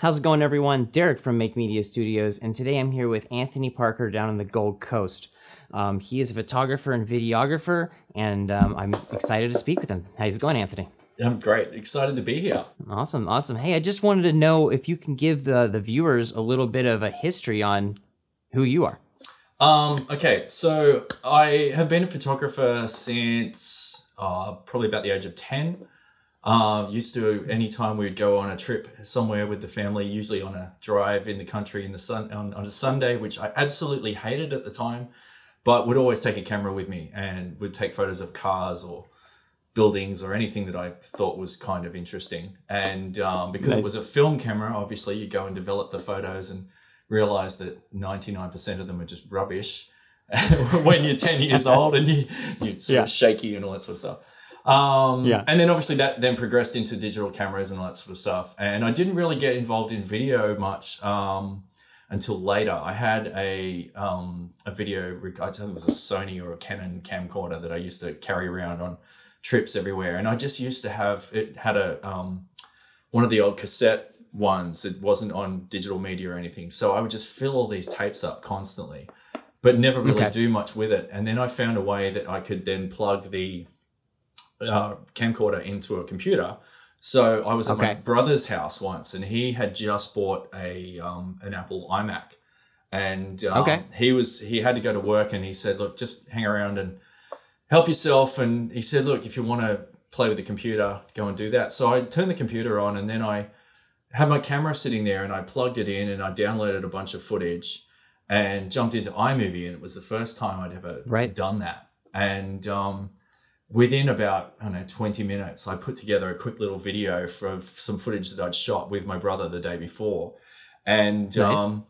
How's it going, everyone? Derek from Make Media Studios, and today I'm here with Anthony Parker down on the Gold Coast. Um, he is a photographer and videographer, and um, I'm excited to speak with him. How's it going, Anthony? I'm great. Excited to be here. Awesome, awesome. Hey, I just wanted to know if you can give the, the viewers a little bit of a history on who you are. Um, okay, so I have been a photographer since uh, probably about the age of 10. Uh, used to anytime we'd go on a trip somewhere with the family, usually on a drive in the country in the sun on, on a Sunday, which I absolutely hated at the time, but would always take a camera with me and would take photos of cars or buildings or anything that I thought was kind of interesting. And um, because nice. it was a film camera, obviously you go and develop the photos and realize that 99% of them are just rubbish when you're 10 years old and you, you're sort yeah. of shaky and all that sort of stuff. Um, yeah. And then obviously that then progressed into digital cameras and all that sort of stuff. And I didn't really get involved in video much um, until later. I had a um, a video, I think it was a Sony or a Canon camcorder that I used to carry around on trips everywhere. And I just used to have, it had a um, one of the old cassette ones. It wasn't on digital media or anything. So I would just fill all these tapes up constantly, but never really okay. do much with it. And then I found a way that I could then plug the uh, camcorder into a computer. So I was at okay. my brother's house once, and he had just bought a um, an Apple iMac, and um, okay. he was he had to go to work, and he said, "Look, just hang around and help yourself." And he said, "Look, if you want to play with the computer, go and do that." So I turned the computer on, and then I had my camera sitting there, and I plugged it in, and I downloaded a bunch of footage, and jumped into iMovie, and it was the first time I'd ever right. done that, and um, within about I don't know 20 minutes, I put together a quick little video for some footage that I'd shot with my brother the day before, and nice. um,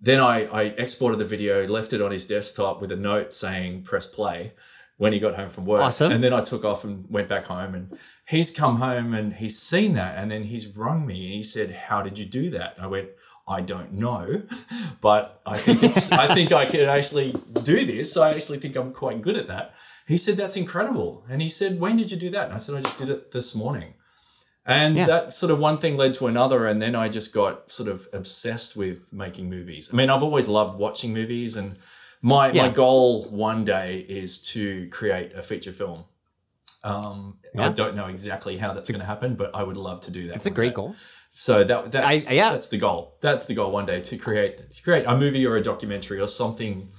then I, I exported the video, left it on his desktop with a note saying "press play." When he got home from work, awesome. and then I took off and went back home, and he's come home and he's seen that, and then he's rung me and he said, "How did you do that?" And I went, I don't know, but I think it's, I think I can actually do this. I actually think I'm quite good at that. He said, That's incredible. And he said, When did you do that? And I said, I just did it this morning. And yeah. that sort of one thing led to another. And then I just got sort of obsessed with making movies. I mean, I've always loved watching movies. And my, yeah. my goal one day is to create a feature film. Um, yeah. I don't know exactly how that's going to happen, but I would love to do that. It's a great day. goal. So that that's I, yeah. that's the goal. That's the goal one day to create to create a movie or a documentary or something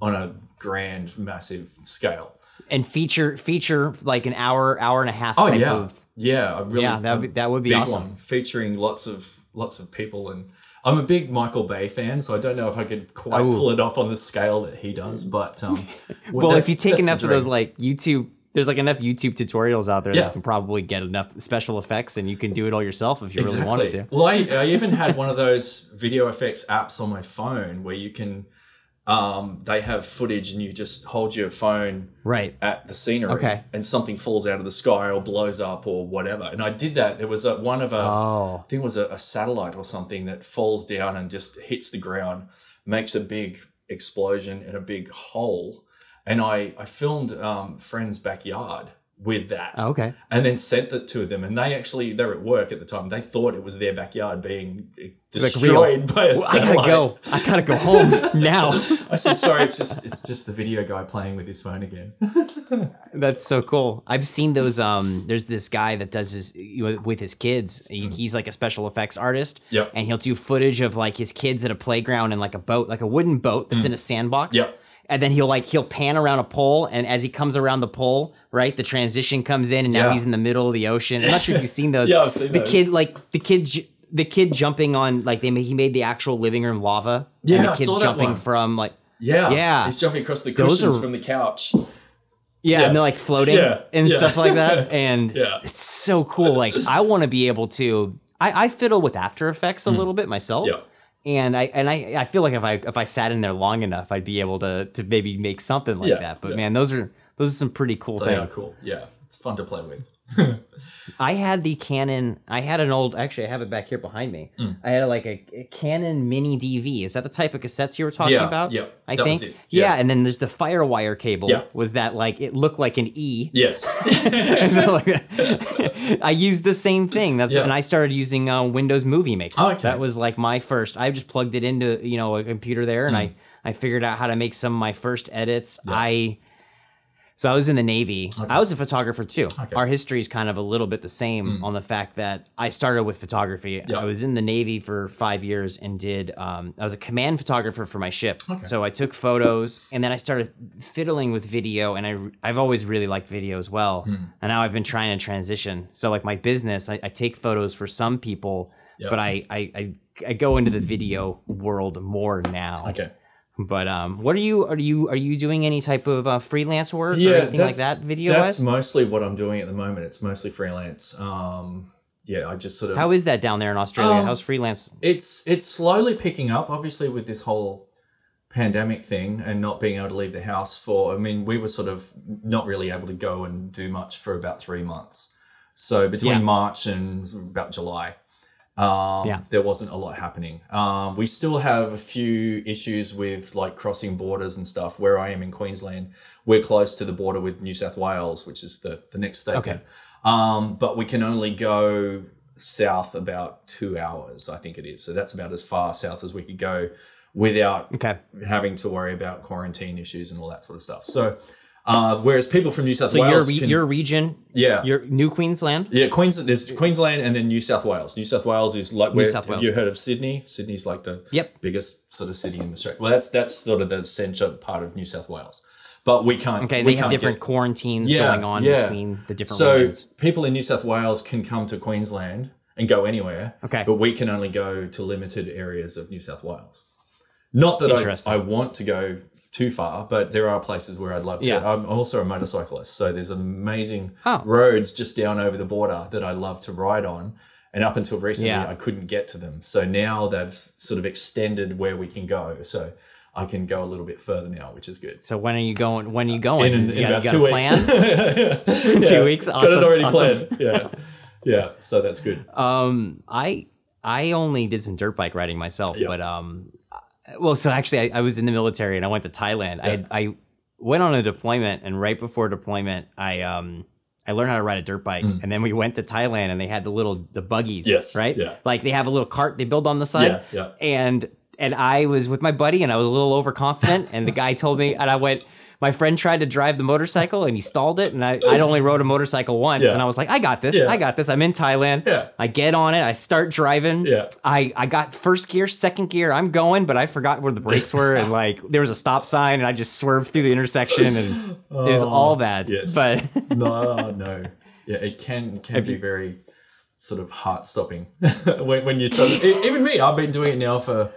on a grand, massive scale and feature feature like an hour hour and a half. Oh yeah, of, yeah, really, yeah. That would be, that would be awesome. One, featuring lots of lots of people and. I'm a big Michael Bay fan, so I don't know if I could quite pull it off on the scale that he does. But um, well, well if you take enough of those like YouTube there's like enough YouTube tutorials out there yeah. that can probably get enough special effects and you can do it all yourself if you exactly. really wanted to. Well, I, I even had one of those video effects apps on my phone where you can um, they have footage and you just hold your phone right at the scenery okay. and something falls out of the sky or blows up or whatever. And I did that. There was a, one of a, oh. I think it was a, a satellite or something that falls down and just hits the ground, makes a big explosion and a big hole. And I, I filmed um, friend's backyard with that. Oh, okay. And then sent it to them. And they actually, they were at work at the time. They thought it was their backyard being destroyed like by a well, satellite. I gotta go. I gotta go home now. I said, sorry, it's just, it's just the video guy playing with his phone again. That's so cool. I've seen those. Um, there's this guy that does his with his kids. He, mm. He's like a special effects artist. Yep. And he'll do footage of like his kids at a playground and like a boat, like a wooden boat that's mm. in a sandbox. Yep and then he'll like he'll pan around a pole and as he comes around the pole right the transition comes in and now yeah. he's in the middle of the ocean i'm not sure if you've seen those yeah seen the those. kid like the kid the kid jumping on like they made, he made the actual living room lava yeah and the kid jumping from like yeah yeah he's jumping across the cushions are, from the couch yeah, yeah, and they're like floating yeah. and yeah. stuff like that and yeah. it's so cool like i want to be able to I, I fiddle with after effects a mm. little bit myself yeah and I and I, I feel like if I if I sat in there long enough, I'd be able to to maybe make something like yeah, that. But yeah. man, those are those are some pretty cool they things. Are cool, yeah. It's fun to play with. I had the Canon. I had an old. Actually, I have it back here behind me. Hmm. I had like a, a Canon Mini DV. Is that the type of cassettes you were talking Yeah, about? yeah, I think. Yeah. yeah. and then there's the FireWire cable. Yeah. Was that like it looked like an E? Yes. I used the same thing. That's Yeah. and I started using uh, Windows Movie Maker. Oh, okay. That was like my first. I just plugged it into you know a computer there, and Hmm. I I figured out how to make some of my first edits. I so I was in the Navy. I was a photographer too. Okay. Our history is kind of a little bit the same on the fact that I started with photography. Yeah. I was in the Navy for five years and did. Um, I was a command photographer for my ship. Okay. So I took photos and then I started fiddling with video. And I I've always really liked video as well. Hmm. And now I've been trying to transition. So like my business, I, I take photos for some people, Yep. but I, I I I go into the video world more now. okay. But um, what are you are you are you doing any type of uh, freelance work or Yeah, anything like that video That's mostly what I'm doing at the moment. It's mostly freelance. Um, yeah, I just sort of. How is that down there in Australia? Um, How's freelance? it's it's slowly picking up obviously with this whole pandemic thing and not being able to leave the house for i mean we were sort of not really able to go and do much for about three months so between Yeah. march and about july um, Yeah. there wasn't a lot happening um, we still have a few issues with like crossing borders and stuff where i am in queensland we're close to the border with new south wales which is the, the next state Okay. um, but we can only go south about two hours, I think it is. So that's about as far south as we could go without Okay. having to worry about quarantine issues and all that sort of stuff. So, uh, whereas people from New South So your Wales, re- can, your region, yeah, your New Queensland. yeah, Queensland. There's Queensland and then New South Wales. New South Wales is like where have Wales. you heard of Sydney? Sydney's like the Yep. biggest sort of city in Australia. Well, that's that's sort of the central part of New South Wales. But we can't. Okay, we they have different get- quarantines Yeah, going on yeah. between the different so regions. people in New South Wales can come to Queensland and go anywhere. Okay. But we can only go to limited areas of New South Wales. Not that I, I want to go too far, but there are places where I'd love to. Yeah. I'm also a motorcyclist, so there's amazing Oh. roads just down over the border that I love to ride on. And up until recently, Yeah. I couldn't get to them. So now they've sort of extended where we can go. So I can go a little bit further now, which is good. So when are you going? When are you going? In, You in got- about two weeks. Yeah. Two weeks? Got Awesome, it already awesome. planned. Yeah. Yeah. So that's good. Um, I I only did some dirt bike riding myself, Yeah. but um, well, so actually, I, I was in the military and I went to Thailand. I I went on a deployment, and right before deployment, I um. I learned how to ride a dirt bike, and then we went to Thailand, and they had the little the buggies, Mm. Yes, right? yeah. Like they have a little cart they build on the side, Yeah, yeah. and and I was with my buddy, and I was a little overconfident, and the guy told me, and I went. My friend tried to drive the motorcycle and he stalled it, and I I'd only rode a motorcycle once, Yeah. and I was like, I got this, Yeah. I got this. I'm in Thailand. Yeah. I get on it, I start driving. Yeah. I, I got first gear, second gear, I'm going, but I forgot where the brakes were and like there was a stop sign and I just swerved through the intersection and it was all bad. Oh, Yes. But no, no. Yeah, it can can be very sort of heart stopping when, when you sort of even me. I've been doing it now for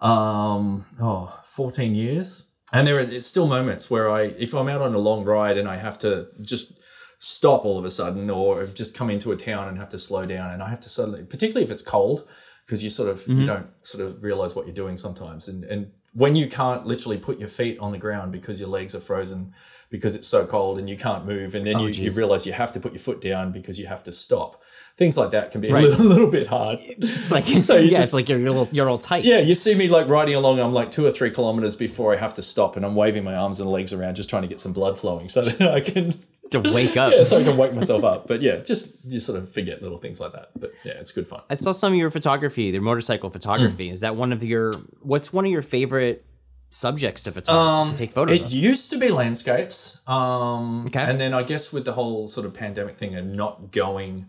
um oh 14 years, and there are still moments where I if I'm out on a long ride and I have to just stop all of a sudden or just come into a town and have to slow down and I have to suddenly particularly if it's cold because you sort of Mm-hmm. you don't sort of realize what you're doing sometimes and and when you can't literally put your feet on the ground because your legs are frozen because it's so cold and you can't move and then you, you realize you have to put your foot down because you have to stop things like that can be Right. a little, little bit hard it's like So yeah, just- it's like you're, you're, a little, you're all tight. yeah you see me like riding along i'm like two or three kilometers before i have to stop and i'm waving my arms and legs around just trying to get some blood flowing so that i can To wake up. yeah so i can wake myself up but yeah just you sort of forget little things like that but yeah it's good fun I saw some of your photography, your motorcycle photography. Mm. Is that one of your what's one of your favorite subjects to photography to take photos Um, It of? used to be landscapes. Um, Okay. And then I guess with the whole sort of pandemic thing and not going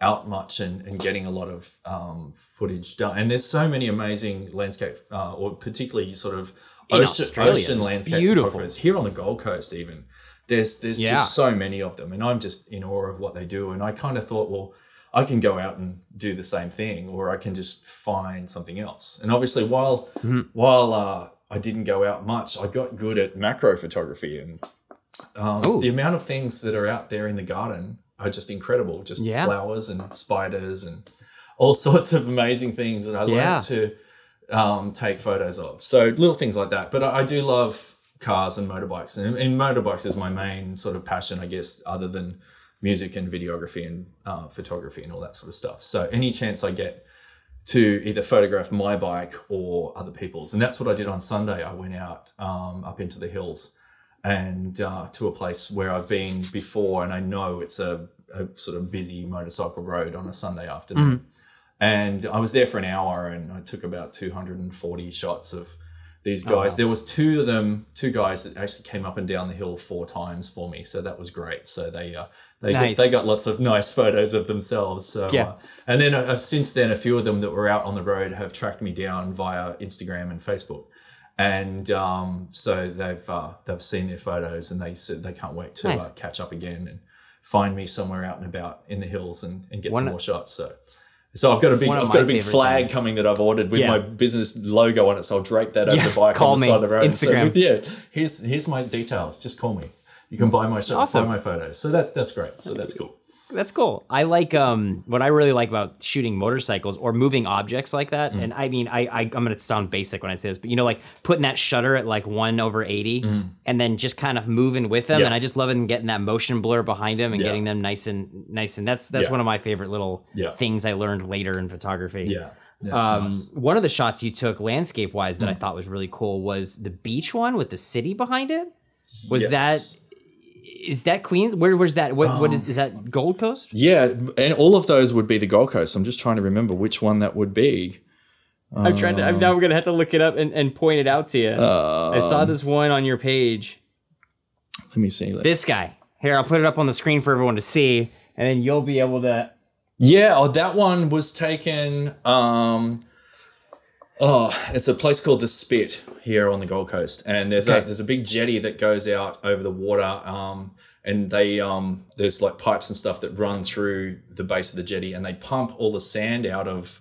out much and, and getting a lot of um, footage done. And there's so many amazing landscape, uh, or particularly sort of ocean, ocean landscape beautiful. photographers here on the Gold Coast, even. There's there's Yeah. just so many of them, and I'm just in awe of what they do. And I kind of thought, well, I can go out and do the same thing, or I can just find something else. And obviously, while Mm-hmm. while uh, I didn't go out much, I got good at macro photography, and um, the amount of things that are out there in the garden are just incredible. Just Yeah. flowers and spiders and all sorts of amazing things that I Yeah. learned to um, take photos of. So little things like that. But I, I do love cars and motorbikes, and, and motorbikes is my main sort of passion, I guess, other than music and videography and uh, photography and all that sort of stuff. So any chance I get to either photograph my bike or other people's, and that's what I did on Sunday. I went out um, up into the hills and uh, to a place where I've been before, and I know it's a, a sort of busy motorcycle road on a Sunday afternoon. And I was there for an hour, and I took about two hundred and forty shots of these guys. There was two of them, two guys that actually came up and down the hill four times for me, so that was great. So they uh, they Nice. got, they got lots of nice photos of themselves. So Yeah. uh, and then uh, since then, a few of them that were out on the road have tracked me down via Instagram and Facebook. And um, so they've uh, they've seen their photos and they said they can't wait to Nice. uh, catch up again and find me somewhere out and about in the hills and, and get One some more shots. So so I've got a big I've got a big flag things. coming that I've ordered with Yeah. my business logo on it. So I'll drape that over Yeah, the bike on the me. side of the road. So Instagram. with- yeah, here's here's my details. Just call me. You can buy my shot, Awesome. buy my photos. So that's that's great. So that's cool. That's cool. I like um what I really like about shooting motorcycles or moving objects like that. Mm. And I mean, I, I I'm gonna sound basic when I say this, but you know, like putting that shutter at like one over eighty, and then just kind of moving with them. Mm. Yeah. And I just love it and getting that motion blur behind them and Yeah. getting them nice and nice. And that's that's Yeah. one of my favorite little Yeah. things I learned later in photography. Yeah. Um, nice. Mm. One of the shots you took landscape wise that I thought was really cool was the beach one with the city behind it. Was Yes. that is that Queens? Where where's that? What what is is that Gold Coast? Yeah, and all of those would be the Gold Coast. I'm just trying to remember which one that would be. I'm trying to. I'm now gonna have to look it up and, and point it out to you. Uh, I saw this one on your page. let me see. This guy. Here, I'll put it up on the screen for everyone to see, and then you'll be able to. Yeah, oh, that one was taken. Um, oh, it's a place called the Spit here on the Gold Coast, and there's a there's a big jetty that goes out over the water. Um, and they um, there's like pipes and stuff that run through the base of the jetty, and they pump all the sand out of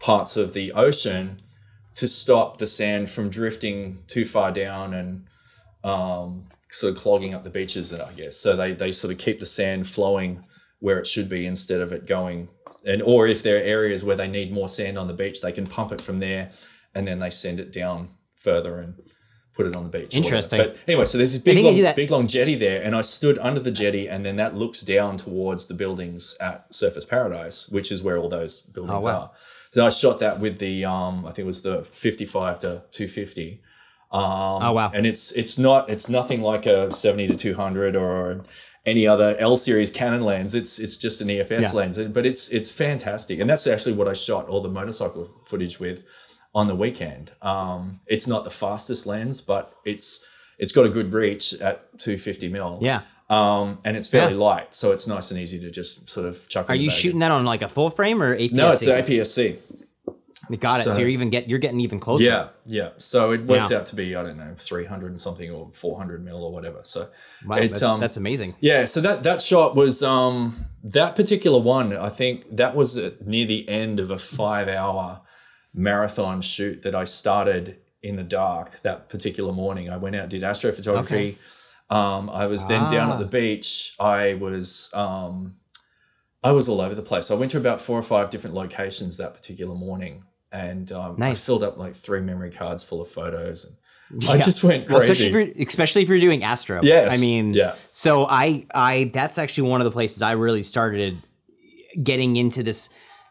parts of the ocean to stop the sand from drifting too far down and um, sort of clogging up the beaches. And I guess so. They they sort of keep the sand flowing where it should be instead of it going. And or if there are areas where they need more sand on the beach, they can pump it from there, and then they send it down further and put it on the beach. Interesting. But anyway, so there's this big think they do long, big long jetty there, and I stood under the jetty, and then that looks down towards the buildings at Surfers Paradise, which is where all those buildings Oh, wow. are. So I shot that with the um, I think it was the 55 to 250. Um, Oh, wow. And it's it's not it's nothing like a 70 to 200 or any other L series Canon lens. It's it's just an EFS Yeah. lens, but it's it's fantastic, and that's actually what I shot all the motorcycle footage with on the weekend. Um, it's not the fastest lens, but it's it's got a good reach at 250 mil. Yeah. Um, and it's fairly Yeah. light, so it's nice and easy to just sort of chuck. Around. Are you shooting that on like a full frame or APS-C? No, it's the APS-C. Got it. So, so- you're even get you're getting even closer. Yeah, yeah. So it works Yeah. out to be I don't know 300 and something or 400 mil or whatever. So Wow, it, that's, um, that's amazing. Yeah, so that that shot was um that particular one. I think that was at near the end of a five hour marathon shoot that I started in the dark that particular morning. I went out did astrophotography. Um, I was then down Ah. at the beach. I was um, I was all over the place. I went to about four or five different locations that particular morning, and um, Nice. I filled up like three memory cards full of photos. And I just went Well, crazy. especially if you're especially if you're doing Astro. Yes, I mean, yeah. So I I that's actually one of the places I really started getting into this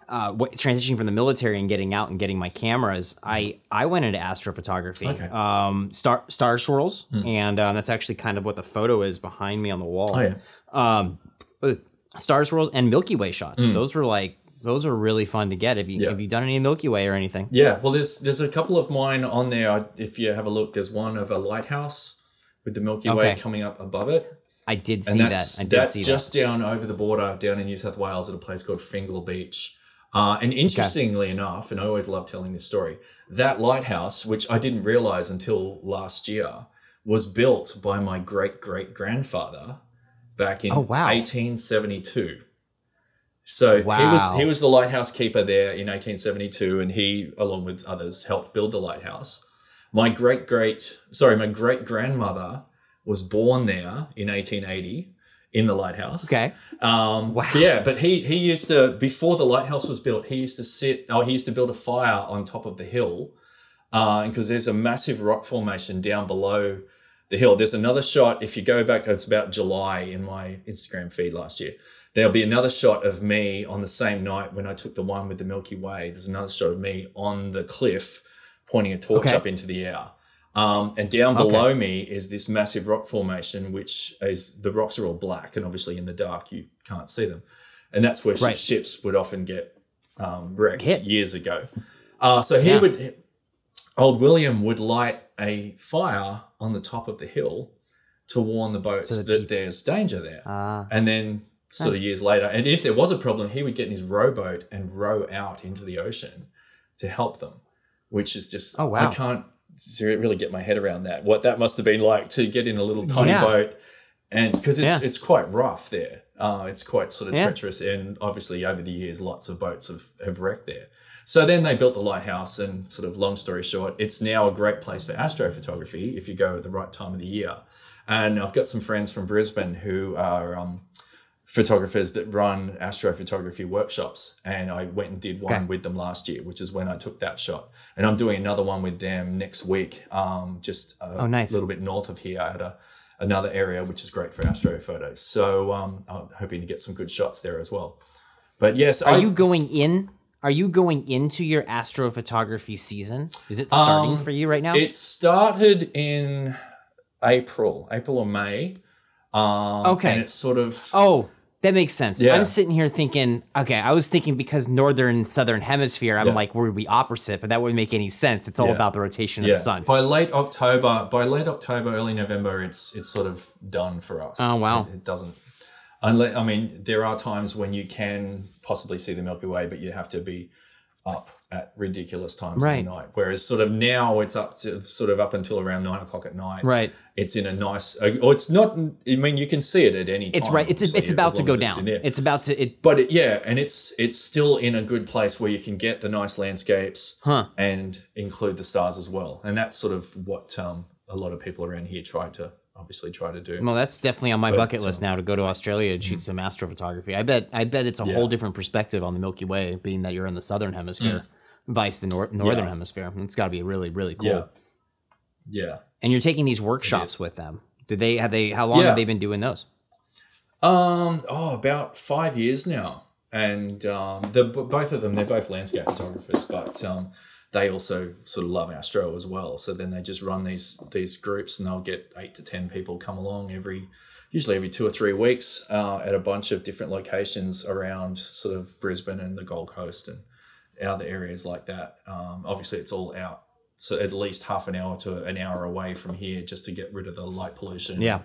uh, what, transitioning from the military and getting out and getting my cameras. I I went into astrophotography. Okay. Um, star star swirls, and um, that's actually kind of what the photo is behind me on the wall. oh yeah. Um, star swirls and Milky Way shots. Those were like those are really fun to get. Have you. Yeah. have you done any Milky Way or anything? Yeah, well, there's there's a couple of mine on there. If you have a look, there's one of a lighthouse with the Milky Way Okay. coming up above it, I did see that. I did that's see just down over the border down in New South Wales at a place called Fingal Beach. Uh, and interestingly enough, and I always love telling this story, that lighthouse, which I didn't realize until last year, was built by my great great grandfather back in Oh, wow. 1872. So he was he was the lighthouse keeper there in 1872, and he, along with others, helped build the lighthouse. My great great sorry, my great grandmother was born there in 1880 in the lighthouse. Okay. Um, Wow. Yeah, but he he used to before the lighthouse was built, he used to sit. Oh, he used to build a fire on top of the hill, because there's a massive rock formation down below the hill. There's another shot. If you go back, it's about July in my Instagram feed last year. There'll be another shot of me on the same night when I took the one with the Milky Way. There's another shot of me on the cliff pointing a torch Okay. up into the air. Um, and down Okay. below me is this massive rock formation, which is the rocks are all black, and obviously in the dark you can't see them. And that's where Right. ships would often get um, wrecked Hit. years ago. Uh, so he Yeah. would, old William would light a fire on the top of the hill to warn the boats So that that there's danger there. Ah. And then, sort of years later, and if there was a problem, he would get in his rowboat and row out into the ocean to help them, which is just, Oh, wow. I can't really get my head around that. What that must have been like to get in a little tiny Yeah. boat. And because it's, Yeah. it's quite rough there, uh, it's quite sort of Yeah. treacherous. And obviously, over the years, lots of boats have, have wrecked there. So then they built the lighthouse, and sort of long story short, it's now a great place for astrophotography if you go at the right time of the year. And I've got some friends from Brisbane who are um, photographers that run astrophotography workshops. And I went and did one Okay. with them last year, which is when I took that shot. And I'm doing another one with them next week, um, just a Oh, nice. little bit north of here at a, another area, which is great for astrophotos. So um, I'm hoping to get some good shots there as well. But yes, Are I've- you going in? Are you going into your astrophotography season? Is it starting Um, for you right now? It started in April, April or May. Um, Okay. And it's sort of. oh, that makes sense. Yeah. I'm sitting here thinking, okay, I was thinking because northern and southern hemisphere, I'm Yeah. like, would we opposite? But that wouldn't make any sense. It's all Yeah. about the rotation of the sun. By late October, by late October, early November, it's it's sort of done for us. Oh, wow. It, it doesn't. Unless I mean, there are times when you can possibly see the Milky Way, but you have to be up at ridiculous times Right. of the night. Whereas sort of now it's up to sort of up until around nine o'clock at night. Right. It's in a nice. Or it's not. I mean, you can see it at any time. It's right. It's it's about to go it's down. It's about to. It. but it, yeah, and it's it's still in a good place where you can get the nice landscapes Huh. and include the stars as well. And that's sort of what um, a lot of people around here try to obviously try to do. Well, that's definitely on my bucket uh, list now to go to Australia and shoot some astrophotography. I bet. I bet it's a Yeah. whole different perspective on the Milky Way, being that you're in the southern hemisphere, vice the nor- northern Yeah. hemisphere. It's got to be really, really cool. Yeah, yeah. And you're taking these workshops with them. Do they have they? How long have they been doing those? Um, oh, about five years now, and um, the both of them they're both landscape photographers, but um, they also sort of love astro as well. So then they just run these these groups, and they'll get eight to ten people come along every, usually every two or three weeks, uh, at a bunch of different locations around sort of Brisbane and the Gold Coast and other areas like that. Um, obviously, it's all out. So at least half an hour to an hour away from here, just to get rid of the light pollution. Yeah.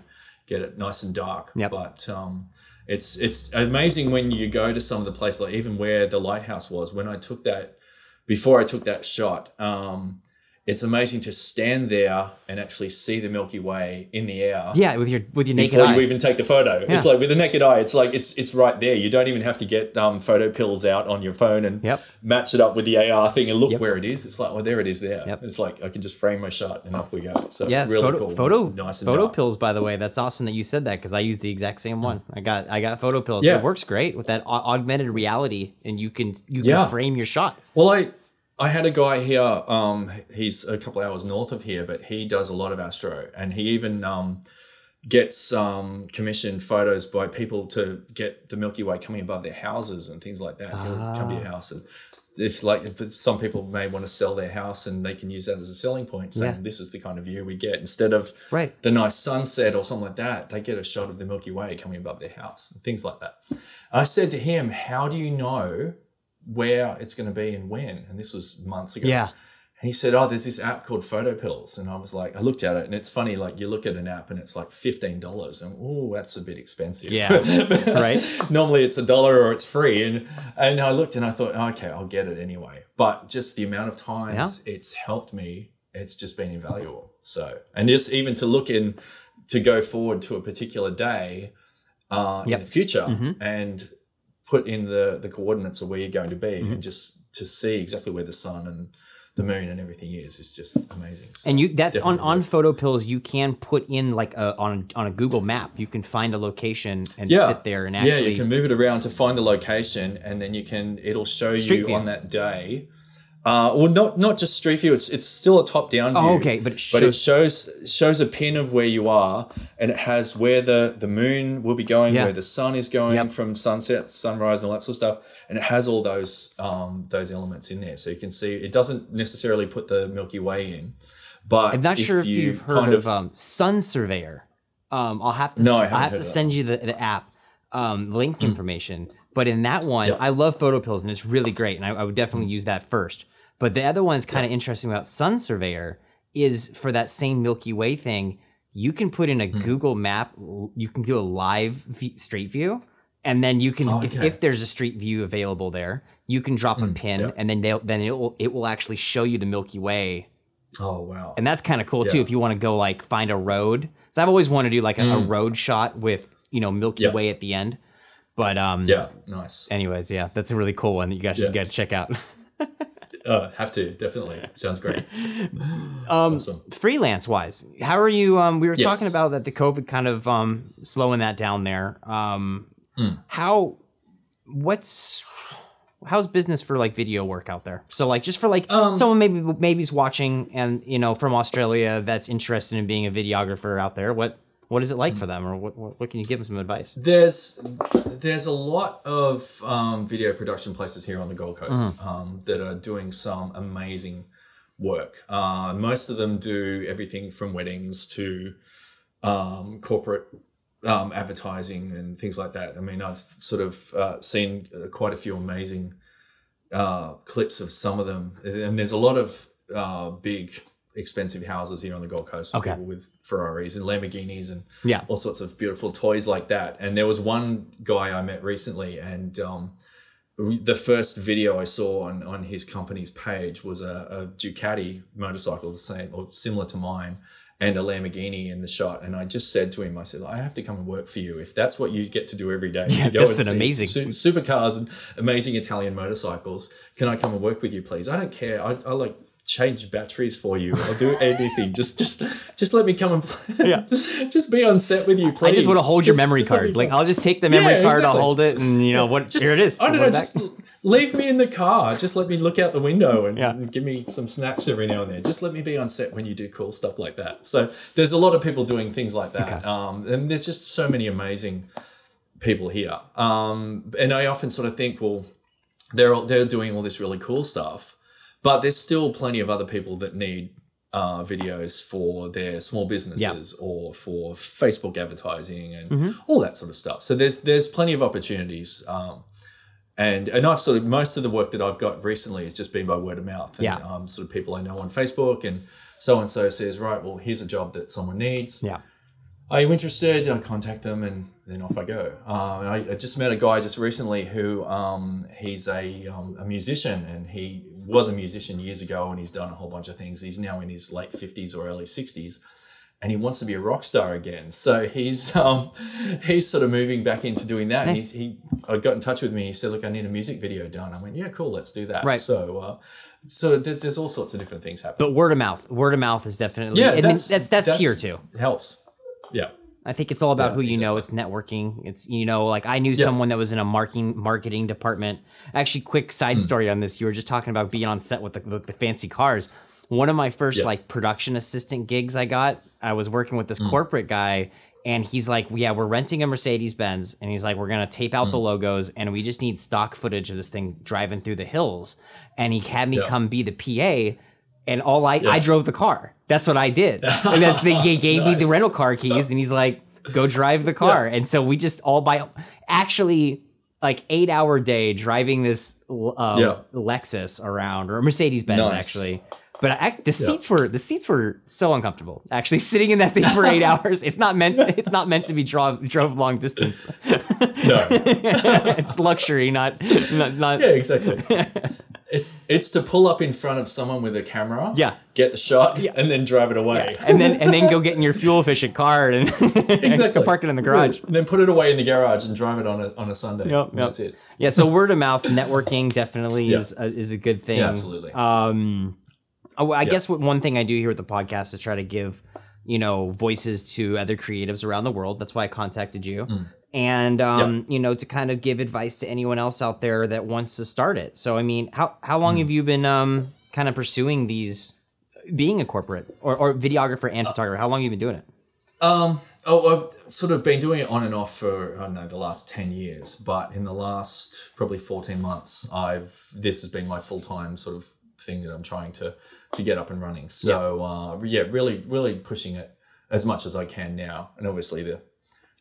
get it nice and dark. But um, it's it's amazing when you go to some of the places, like even where the lighthouse was. When I took that, before I took that shot, um, it's amazing to stand there and actually see the Milky Way in the air. Yeah, with your with your naked eye. Before eye. you even take the photo, it's like with the naked eye, it's like it's it's right there. You don't even have to get um, photo pills out on your phone and Yep. match it up with the AR thing and look Yep. where it is. It's like, well, there it is there. Yep. It's like I can just frame my shot and off we go. So yeah, it's really photo cool. photo it's nice and photo dark. pills. By the way, that's awesome that you said that because I used the exact same one. I got I got photo pills. Yeah. It works great with that augmented reality, and you can you can Yeah. frame your shot. Well, I I had a guy here. Um, he's a couple hours north of here, but he does a lot of astro, and he even um, gets um, commissioned photos by people to get the Milky Way coming above their houses and things like that. He'll come to your house and. If like if some people may want to sell their house and they can use that as a selling point, saying Yeah. this is the kind of view we get instead of Right. the nice sunset or something like that, they get a shot of the Milky Way coming above their house and things like that. I said to him, How do you know where it's going to be and when? And this was months ago. Yeah. And he said, Oh, there's this app called Photo Pills. And I was like, I looked at it and it's funny, like you look at an app and it's like $15 and oh, that's a bit expensive. Yeah. Right. Normally it's a dollar or it's free. And and I looked and I thought, okay, I'll get it anyway. But just the amount of times it's helped me, it's just been invaluable. So and just even to look in to go forward to a particular day uh, Yep. in the future Mhm. and put in the the coordinates of where you're going to be Mhm. and just to see exactly where the sun and the moon and everything is is just amazing. So, And you that's on on worth- photo pills. You can put in like a on on a Google map. You can find a location and yeah, sit there and yeah, you can move it around to find the location, and then you can it'll show Street you view. on that day Uh, well, not not just street view. It's it's still a top down view. Oh, okay, but it but it shows- shows shows a pin of where you are, and it has where the the moon will be going, Yeah. where the sun is going Yep. from sunset, sunrise, and all that sort of stuff. And it has all those um those elements in there, so you can see. It doesn't necessarily put the Milky Way in, but I'm not sure if you you've heard kind of, um, Sun Surveyor. Um, I'll have to. No, I I'll have to of that send you the, the app um, link information. But in that one, Yeah. I love photo pills and it's really great, and I, I would definitely use that first. But the other one's kind of interesting about Sun Surveyor is for that same Milky Way thing. You can put in a Google Map. You can do a live v- street view, and then you can, Oh, if, okay. if there's a street view available there, you can drop a pin, yeah. and then they'll then it will it will actually show you the Milky Way oh wow, and that's kind of cool too if you want to go like find a road. So I've always wanted to do like a, a road shot with you know Milky Mm. Yeah. Way at the end. But um, yeah, nice. Anyways, yeah, that's a really cool one that you guys should Yeah. get to check out. Uh, have to definitely sounds great. Um, Awesome. freelance wise, how are you? Um, we were Yes. talking about that the COVID kind of um slowing that down there. Um, Hmm. how what's how's business for like video work out there? So like just for like Um, someone maybe maybe's watching and you know from Australia that's interested in being a videographer out there. What what is it Hmm. like for them, or what what, what can you give them some advice? There's there's a lot of um, video production places here on the Gold Coast um, that are doing some amazing work. Uh, most of them do everything from weddings to um, corporate um, advertising and things like that. I mean, I've sort of uh, seen uh, quite a few amazing uh, clips of some of them, and there's a lot of uh, big, expensive houses here on the Gold Coast. Okay. People with Ferraris and Lamborghinis and Yeah. all sorts of beautiful toys like that. And there was one guy I met recently, and um, the first video I saw on, on his company's page was a, a Ducati motorcycle, the same or similar to mine, and a Lamborghini in the shot. And I just said to him, I said, I have to come and work for you if that's what you get to do every day. Yeah, to go that's and an amazing- supercars and amazing Italian motorcycles. Can I come and work with you, please? I don't care. I, I like change batteries for you. I'll do anything. just just just let me come and Yeah. just be on set with you, please. I just want to hold your Just- memory just me card. Like. I'll just take the memory Yeah, card, I'll hold it, and you know what? Just- here it is. I don't know. Just leave me in the car. Just let me look out the window and, Yeah. and give me some snacks every now and then. Just let me be on set when you do cool stuff like that. So there's a lot of people doing things like that, Okay. um, and there's just so many amazing people here. Um, and I often sort of think, well, they're all- they're doing all this really cool stuff, but there's still plenty of other people that need uh, videos for their small businesses or for Facebook advertising and Mm-hmm. all that sort of stuff. So there's there's plenty of opportunities. Um, and and I've sort of most of the work that I've got recently has just been by word of mouth. And, Yeah. Um, sort of people I know on Facebook and so and so says, right, well, here's a job that someone needs. Yeah. Are you interested? I contact them and then off I go. Uh, I, I just met a guy just recently who um, he's a, um, a musician and he was a musician years ago and he's done a whole bunch of things. He's now in his late 50s or early 60s and he wants to be a rock star again. So he's um, he's sort of moving back into doing that. And Nice. he's, he I got in touch with me. He said, "Look, I need a music video done." I went, "Yeah, cool, let's do that." Right. So uh, so th- there's all sorts of different things happening. But word of mouth, word of mouth is definitely. yeah, and that's, that's that's here too. Helps. Yeah. I think it's all about Yeah, who you know. It's networking. It's you know, like I knew someone that was in a marketing marketing department. Actually, quick side story on this. You were just talking about being on set with the, with the fancy cars. One of my first Yeah. like production assistant gigs I got, I was working with this Hmm. corporate guy, and he's like, "Yeah, we're renting a Mercedes Benz," and he's like, "We're gonna tape out the Hmm. logos, and we just need stock footage of this thing driving through the hills." And he had me Yeah. come be the PA. And all I, I drove the car. That's what I did. And that's the, he gave me the rental car keys and he's like, go drive the car. And so we just all by actually like eight hour day driving this uh, Yeah. Lexus around or Mercedes Benz Nice. actually. But I, the seats were the seats were so uncomfortable. Actually, sitting in that thing for eight hours, it's not meant it's not meant to be drove drove long distance. No. it's luxury, not not, not Yeah, exactly. it's it's to pull up in front of someone with a camera. Yeah. Get the shot yeah. and then drive it away. Yeah. and then and then go get in your fuel efficient car and, and park it in the garage. And then put it away in the garage and drive it on a on a Sunday. Yep, yep. That's it. Yeah, so word of mouth networking definitely Yeah. is a, is a good thing. Yeah, absolutely. Um, oh, I guess what one thing I do here at the podcast is try to give you know voices to other creatives around the world. That's why I contacted you. Mm. and um, you know to kind of give advice to anyone else out there that wants to start it. So I mean, how how long have you been um, kind of pursuing these, being a corporate or, or videographer and photographer? How long have you been doing it? Um, oh, I've sort of been doing it on and off for I don't know the last ten years, but in the last probably fourteen months, I've this has been my full time sort of thing that I'm trying to to get up and running. So uh, yeah, really, really pushing it as much as I can now, and obviously the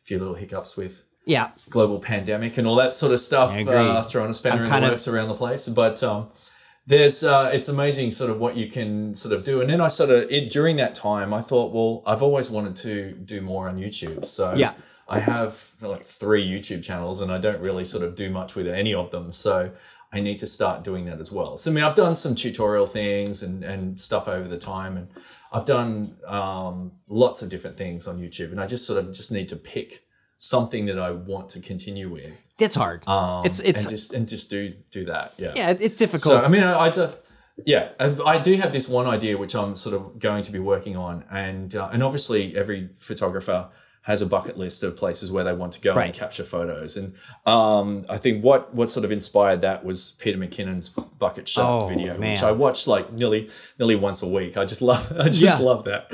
few little hiccups with Yeah, global pandemic and all that sort of stuff, uh, throwing a spanner in the of- works around the place. But um, there's uh, it's amazing sort of what you can sort of do. And then I sort of it, during that time, I thought, well, I've always wanted to do more on YouTube. So Yeah. I have like three YouTube channels, and I don't really sort of do much with any of them. So I need to start doing that as well. So I mean, I've done some tutorial things and and stuff over the time, and I've done um, lots of different things on YouTube, and I just sort of just need to pick something that I want to continue with. it's hard. Um, It's- it's- and just and just do do that. Yeah. yeah, it's difficult. So I mean, I, I do, yeah, I, I do have this one idea which I'm sort of going to be working on, and uh, and obviously every photographer has a bucket list of places where they want to go Right. and capture photos, and um, I think what what sort of inspired that was Peter McKinnon's bucket shot Oh, video, man. which I watch like nearly nearly once a week. I just love I just Yeah. love that.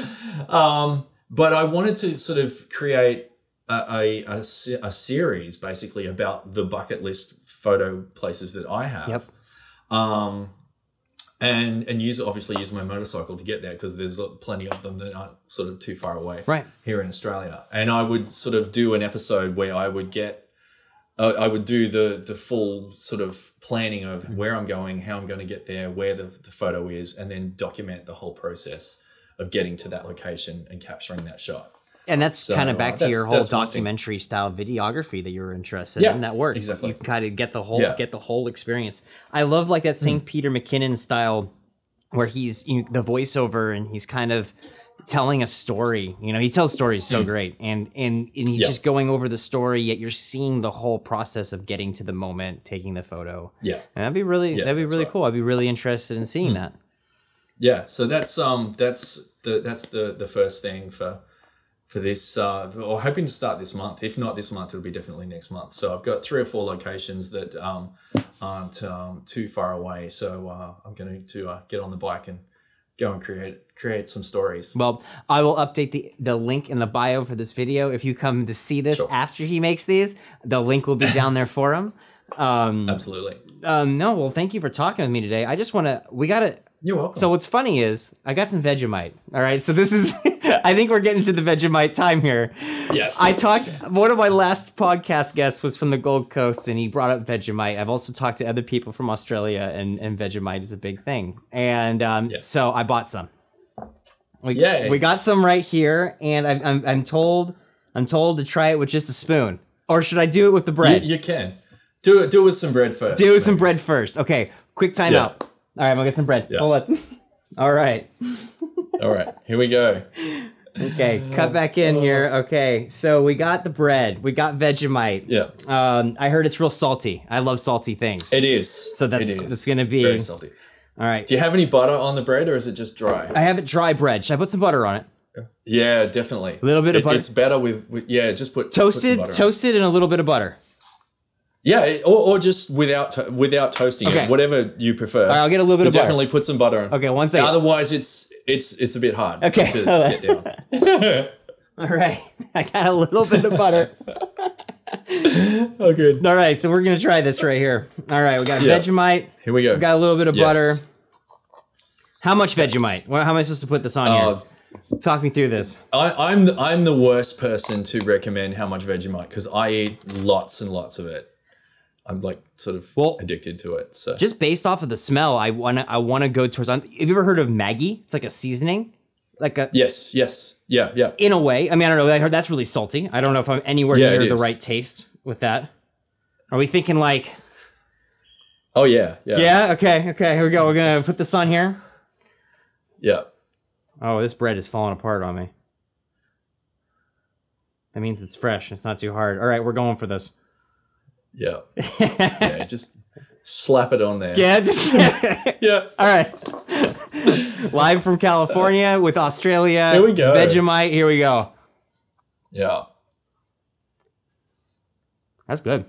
Um, but I wanted to sort of create a, a, a, a series basically about the bucket list photo places that I have. Yep. Um, and and use obviously use my motorcycle to get there because there's plenty of them that aren't sort of too far away Right. here in Australia. And I would sort of do an episode where I would get. Uh, I would do the the full sort of planning of where I'm going, how I'm going to get there, where the, the photo is, and then document the whole process of getting to that location and capturing that shot. And that's So, kind of back to your whole that's one thing. documentary style videography that you were interested Yeah, in. That works. exactly. You kind of get the whole Yeah. Get the whole experience. I love like that same hmm. Peter McKinnon style where he's you the voiceover and he's kind of telling a story. You know, he tells stories so hmm. great, and and and he's. Yeah. just going over the story. Yet you're seeing the whole process of getting to the moment, taking the photo. Yeah. And that'd be really Yeah, that'd be really right. cool. I'd be really interested in seeing hmm. that. Yeah, so that's um that's the that's the the first thing for for this uh or hoping to start this month. If not this month, it'll be definitely next month. So I've got three or four locations that um aren't um, too far away. So uh, I'm going to uh, get on the bike and go and create create some stories. Well, I will update the, the link in the bio for this video. If you come to see this Sure. after he makes these, the link will be down there for him. Um, Absolutely. um, no, well, thank you for talking with me today. I just want to, we got to, You're welcome. so what's funny is I got some Vegemite. All right. So this is, I think we're getting to the Vegemite time here. yes. I talked, one of my last podcast guests was from the Gold Coast and he brought up Vegemite. I've also talked to other people from Australia and, and Vegemite is a big thing. And um, Yeah. so I bought some. We, Yay. we got some right here, and I'm, I'm, I'm told I'm told to try it with just a spoon, or should I do it with the bread? you can do it. Do it with some bread first. do it with some bread first. Okay, quick time Yeah. All right, I'm gonna get some bread. Yeah. Hold on. All right. All right. Here we go. Okay, cut back in here. Okay, so we got the bread. We got Vegemite. Yeah. Um, I heard it's real salty. I love salty things. It is. So that's- it is. that's gonna It's be- very salty. All right. Do you have any butter on the bread, or is it just dry? I have it dry bread. Should I put some butter on it? Yeah, definitely. A Little bit of butter? It's better with, with yeah. Just put put Toasted, on. toasted, and a little bit of butter. Yeah, or, or just without to- without toasting Okay. it, whatever you prefer. All right, I'll get a little bit But of butter. definitely put some butter on. Okay, one second. Otherwise, it's it's it's a bit hard. Okay, to get down. All right, I got a little bit of butter. oh, good. All right, so we're gonna try this right here. All right, we got Yeah. Vegemite. Here we go. We got a little bit of Yes. butter. How much Vegemite? Well, how am I supposed to put this on Uh, here? Talk me through this. I, I'm the, I'm the worst person to recommend how much Vegemite because I eat lots and lots of it. I'm like sort of Well, addicted to it. So Just based off of the smell, I wanna I wanna go towards. Have you ever heard of Maggi? It's like a seasoning, like a yes, yes, yeah, yeah. in a way. I mean, I don't know. I heard that's really salty. I don't know if I'm anywhere Yeah, near the right taste with that. Are we thinking like? Oh yeah, yeah, Yeah. Okay. Okay. Here we go. We're gonna put this on here. yeah. Oh, this bread is falling apart on me. That means it's fresh. It's not too hard. All right, we're going for this. Yeah. yeah, just slap it on there. Yeah, just Yeah. all right. Live from California with Australia. Here we go. Vegemite. Here we go. Yeah. That's good.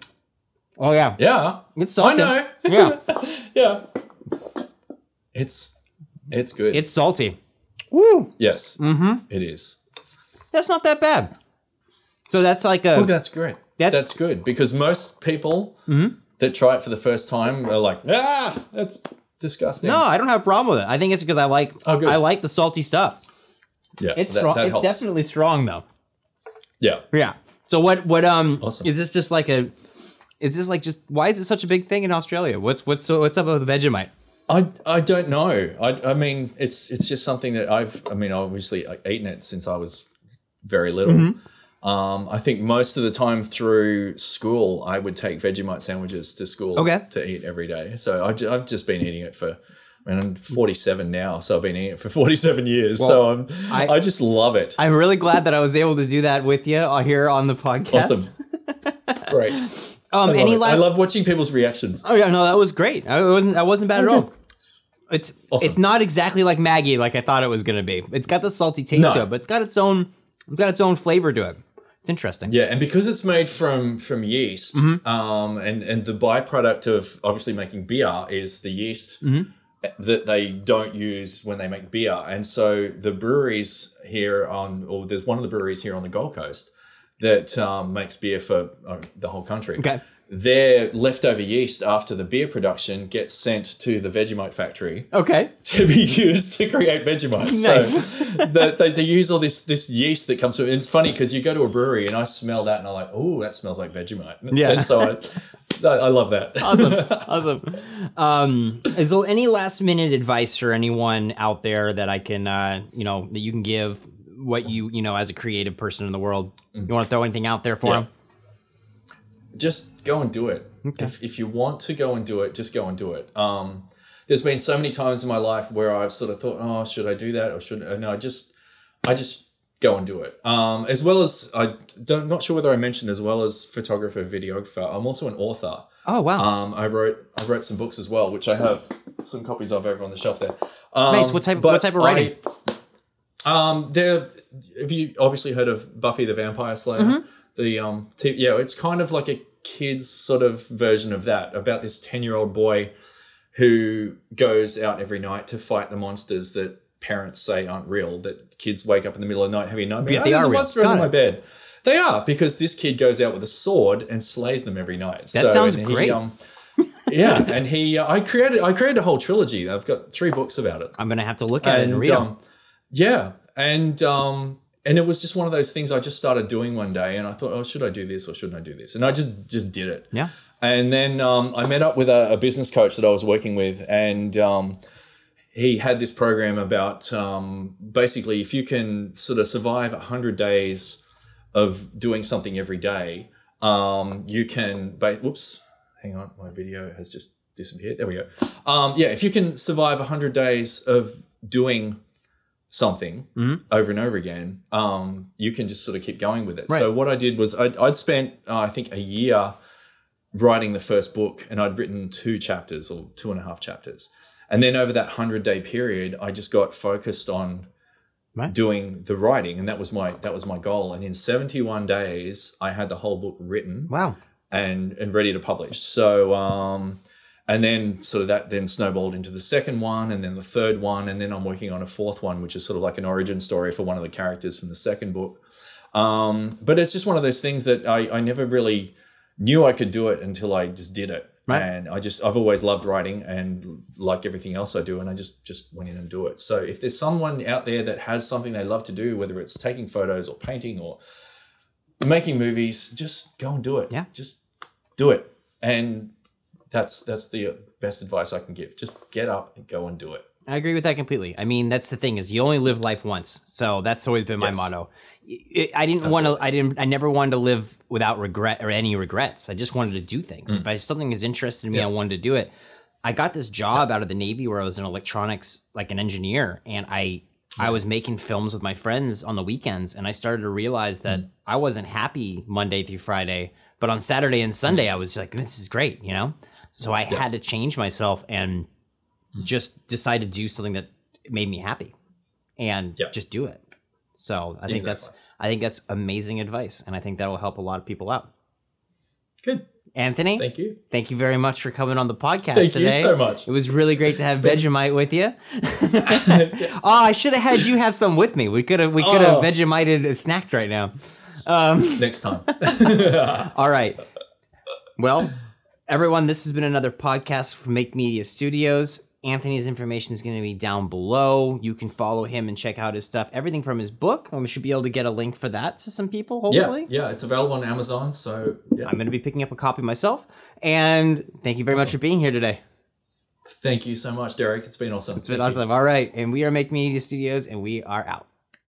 Oh yeah, Yeah, it's salty. I know. Yeah, yeah, it's it's good. it's salty. Woo. yes, Mm-hmm. it is. That's not that bad. So that's like a Oh, that's great. That's- That's, good because most people Mhm. that try it for the first time are like, ah, that's disgusting. no. I don't have a problem with it. I think it's because I like Oh. I like the salty stuff. yeah, It's that, strong. that it's helps. definitely strong though. yeah. Yeah. So what what um Awesome. is this just like a is this like just why is it such a big thing in Australia? What's what's so what's up with the Vegemite? I, I don't know. I, I mean, it's it's just something that I've. I mean, obviously, I've eaten it since I was very little. Mm-hmm. Um, I think most of the time through school, I would take Vegemite sandwiches to school Okay. to eat every day. So I, ju- I've just been eating it for. I mean, I'm 47 now, so I've been eating it for 47 years. so I'm, I- I, just love it. I'm really glad that I was able to do that with you uh, here on the podcast. awesome, great. Um, I love, any it. last? I love watching people's reactions. oh yeah, no, that was great. I wasn't that wasn't bad at all. It's Awesome. it's not exactly like Maggi like I thought it was gonna be. It's got the salty taste No. to it, but it's got its own it's got its own flavor to it. It's interesting. Yeah, and because it's made from from yeast, Mm-hmm. um, and and the byproduct of obviously making beer is the yeast Mm-hmm. that they don't use when they make beer, and so the breweries here on, or there's one of the breweries here on the Gold Coast that um, makes beer for uh, the whole country. Okay. Their leftover yeast after the beer production gets sent to the Vegemite factory Okay. to be used to create Vegemite. Nice. So the, they, they use all this this yeast that comes from. And it's funny because you go to a brewery and I smell that and I'm like, oh, that smells like Vegemite. Yeah. And so I, I, I love that. awesome awesome um is there any last minute advice for anyone out there that i can uh you know that you can give what you you know as a creative person in the world you want to throw anything out there for Yeah. them just go and do it. If, if you want to go and do it, just go and do it. Um, there's been so many times in my life where I've sort of thought, oh, should I do that or should I? No, I just, I just go and do it. Um, as well as I don't, not sure whether I mentioned as well as photographer, videographer. I'm also an author. oh wow Um, I wrote I wrote some books as well, which I have some copies of over on the shelf there. Um, Nice. What type of- what type of writing? I, um, there. Have you obviously heard of Buffy the Vampire Slayer? Mm-hmm. The um, t- yeah, it's kind of like a kid's sort of version of that about this ten year old boy who goes out every night to fight the monsters that parents say aren't real. That kids wake up in the middle of the night having a nightmare. Yeah, "Oh, they are a monster under my bed. They are because this kid goes out with a sword and slays them every night. That sounds great. yeah, and he, uh, I created, I created a whole trilogy. I've got three books about it. i'm gonna have to look at it and read um, yeah, and um, and it was just one of those things I just started doing one day, and I thought, oh, should I do this or shouldn't I do this? And I just just did it. yeah And then um, I met up with a, a business coach that I was working with, and um, he had this program about um, basically if you can sort of survive 100 days of doing something every day, um, you can. Ba- whoops, hang on, my video has just disappeared. There we go. Um, yeah, if you can survive 100 days of doing something Mhm. over and over again, um, you can just sort of keep going with it. Right. So what I did was I'd, I'd spent, uh, I think, a year writing the first book, and I'd written two chapters or two and a half chapters. And then over that hundred day period, I just got focused on Right. doing the writing, and that was my that was my goal. And in seventy one days, I had the whole book written wow and and ready to publish. So um, and then sort of that then snowballed into the second one, and then the third one, and then I'm working on a fourth one, which is sort of like an origin story for one of the characters from the second book. Um, but it's just one of those things that I, I never really knew I could do it until I just did it. Right. And I just I've always loved writing and like everything else I do, and I just just went in and do it. So if there's someone out there that has something they love to do, whether it's taking photos or painting or making movies, just go and do it. Yeah. Just do it. And that's that's the best advice I can give. Just get up and go and do it. I agree with that completely. I mean, that's the thing is you only live life once, so that's always been my Yes. motto. I- didn't want to. I didn't. I never wanted to live without regret or any regrets. I just wanted to do things. If I, something is interested in me, Mm. Yeah. I wanted to do it. I got this job out of the Navy where I was an electronics, like an engineer, and I I was making films with my friends on the weekends, and I started to realize that Mm. I wasn't happy Monday through Friday, but on Saturday and Sunday I was like, this is great, you know. So I had to change myself and just decide to do something that made me happy, and Yep. just do it. So I think that's I think that's amazing advice, and I think that will help a lot of people out. Good. Anthony, Thank you. thank you very much for coming on the podcast Thank today. you so much. It was really great to have Vegemite with you. oh, I should have had you have some with me. We could have we could have Oh. Vegemited uh, snacked right now. Um, Next time. All right. Well, everyone, this has been another podcast from Make Media Studios. Anthony's information is going to be down below. You can follow him and check out his stuff. Everything from his book. And we should be able to get a link for that to some people, hopefully. yeah, it's available on Amazon. So yeah, I'm going to be picking up a copy myself. And thank you very much for being here today. thank you so much, Derek. It's been awesome. It's been awesome. All right. And we are Make Media Studios, and we are out.